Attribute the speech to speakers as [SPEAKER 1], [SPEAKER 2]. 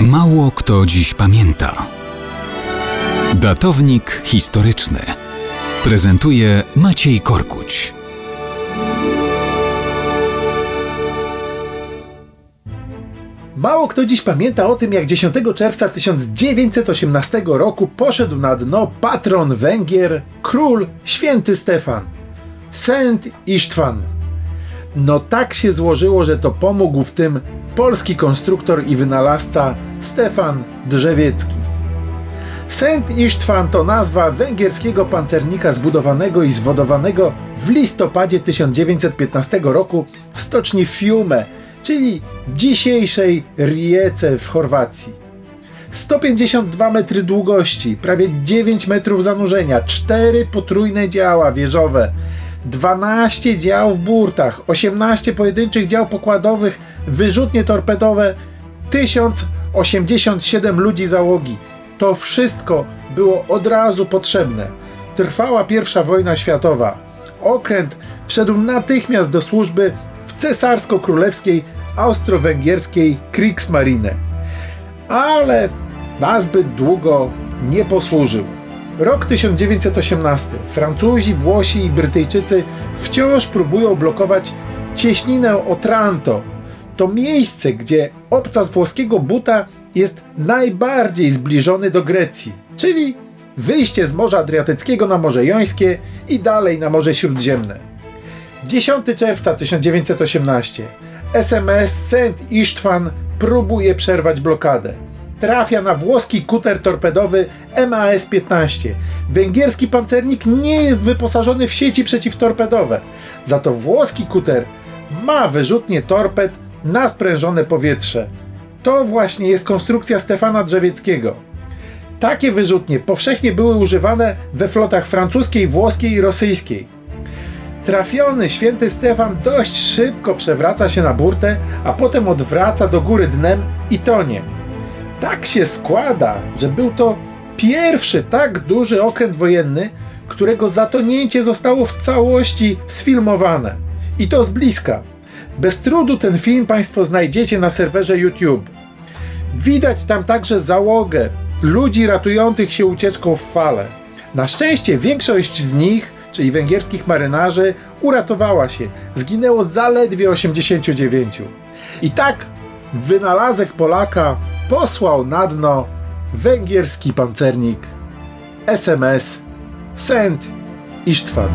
[SPEAKER 1] Mało kto dziś pamięta. Datownik historyczny prezentuje Maciej Korkuć.
[SPEAKER 2] Mało kto dziś pamięta o tym, jak 10 czerwca 1918 roku poszedł na dno patron Węgier, król święty Stefan, Sent Isztwan. No tak się złożyło, że to pomógł w tym polski konstruktor i wynalazca Stefan Drzewiecki. Sent Isztwan to nazwa węgierskiego pancernika zbudowanego i zwodowanego w listopadzie 1915 roku w stoczni Fiume, czyli dzisiejszej Rijece w Chorwacji. 152 metry długości, prawie 9 metrów zanurzenia, 4 potrójne działa wieżowe, 12 dział w burtach, 18 pojedynczych dział pokładowych, wyrzutnie torpedowe, 1087 ludzi załogi. To wszystko było od razu potrzebne. Trwała pierwsza wojna światowa. Okręt wszedł natychmiast do służby w cesarsko-królewskiej austro-węgierskiej Kriegsmarine. Ale nazbyt długo nie posłużył. Rok 1918. Francuzi, Włosi i Brytyjczycy wciąż próbują blokować cieśninę Otranto. To miejsce, gdzie obcas włoskiego buta jest najbardziej zbliżony do Grecji, czyli wyjście z Morza Adriatyckiego na Morze Jońskie i dalej na Morze Śródziemne. 10 czerwca 1918. SMS Saint Istvan próbuje przerwać blokadę trafia na włoski kuter torpedowy MAS-15. Węgierski pancernik nie jest wyposażony w sieci przeciwtorpedowe. Za to włoski kuter ma wyrzutnie torped na sprężone powietrze. To właśnie jest konstrukcja Stefana Drzewieckiego. Takie wyrzutnie powszechnie były używane we flotach francuskiej, włoskiej i rosyjskiej. Trafiony święty Stefan dość szybko przewraca się na burtę, a potem odwraca do góry dnem i tonie. Tak się składa, że był to pierwszy tak duży okręt wojenny, którego zatonięcie zostało w całości sfilmowane. I to z bliska. Bez trudu ten film Państwo znajdziecie na serwerze YouTube. Widać tam także załogę ludzi ratujących się ucieczką w fale. Na szczęście większość z nich, czyli węgierskich marynarzy, uratowała się. Zginęło zaledwie 89. I tak wynalazek Polaka posłał na dno węgierski pancernik SMS Sent Istvan.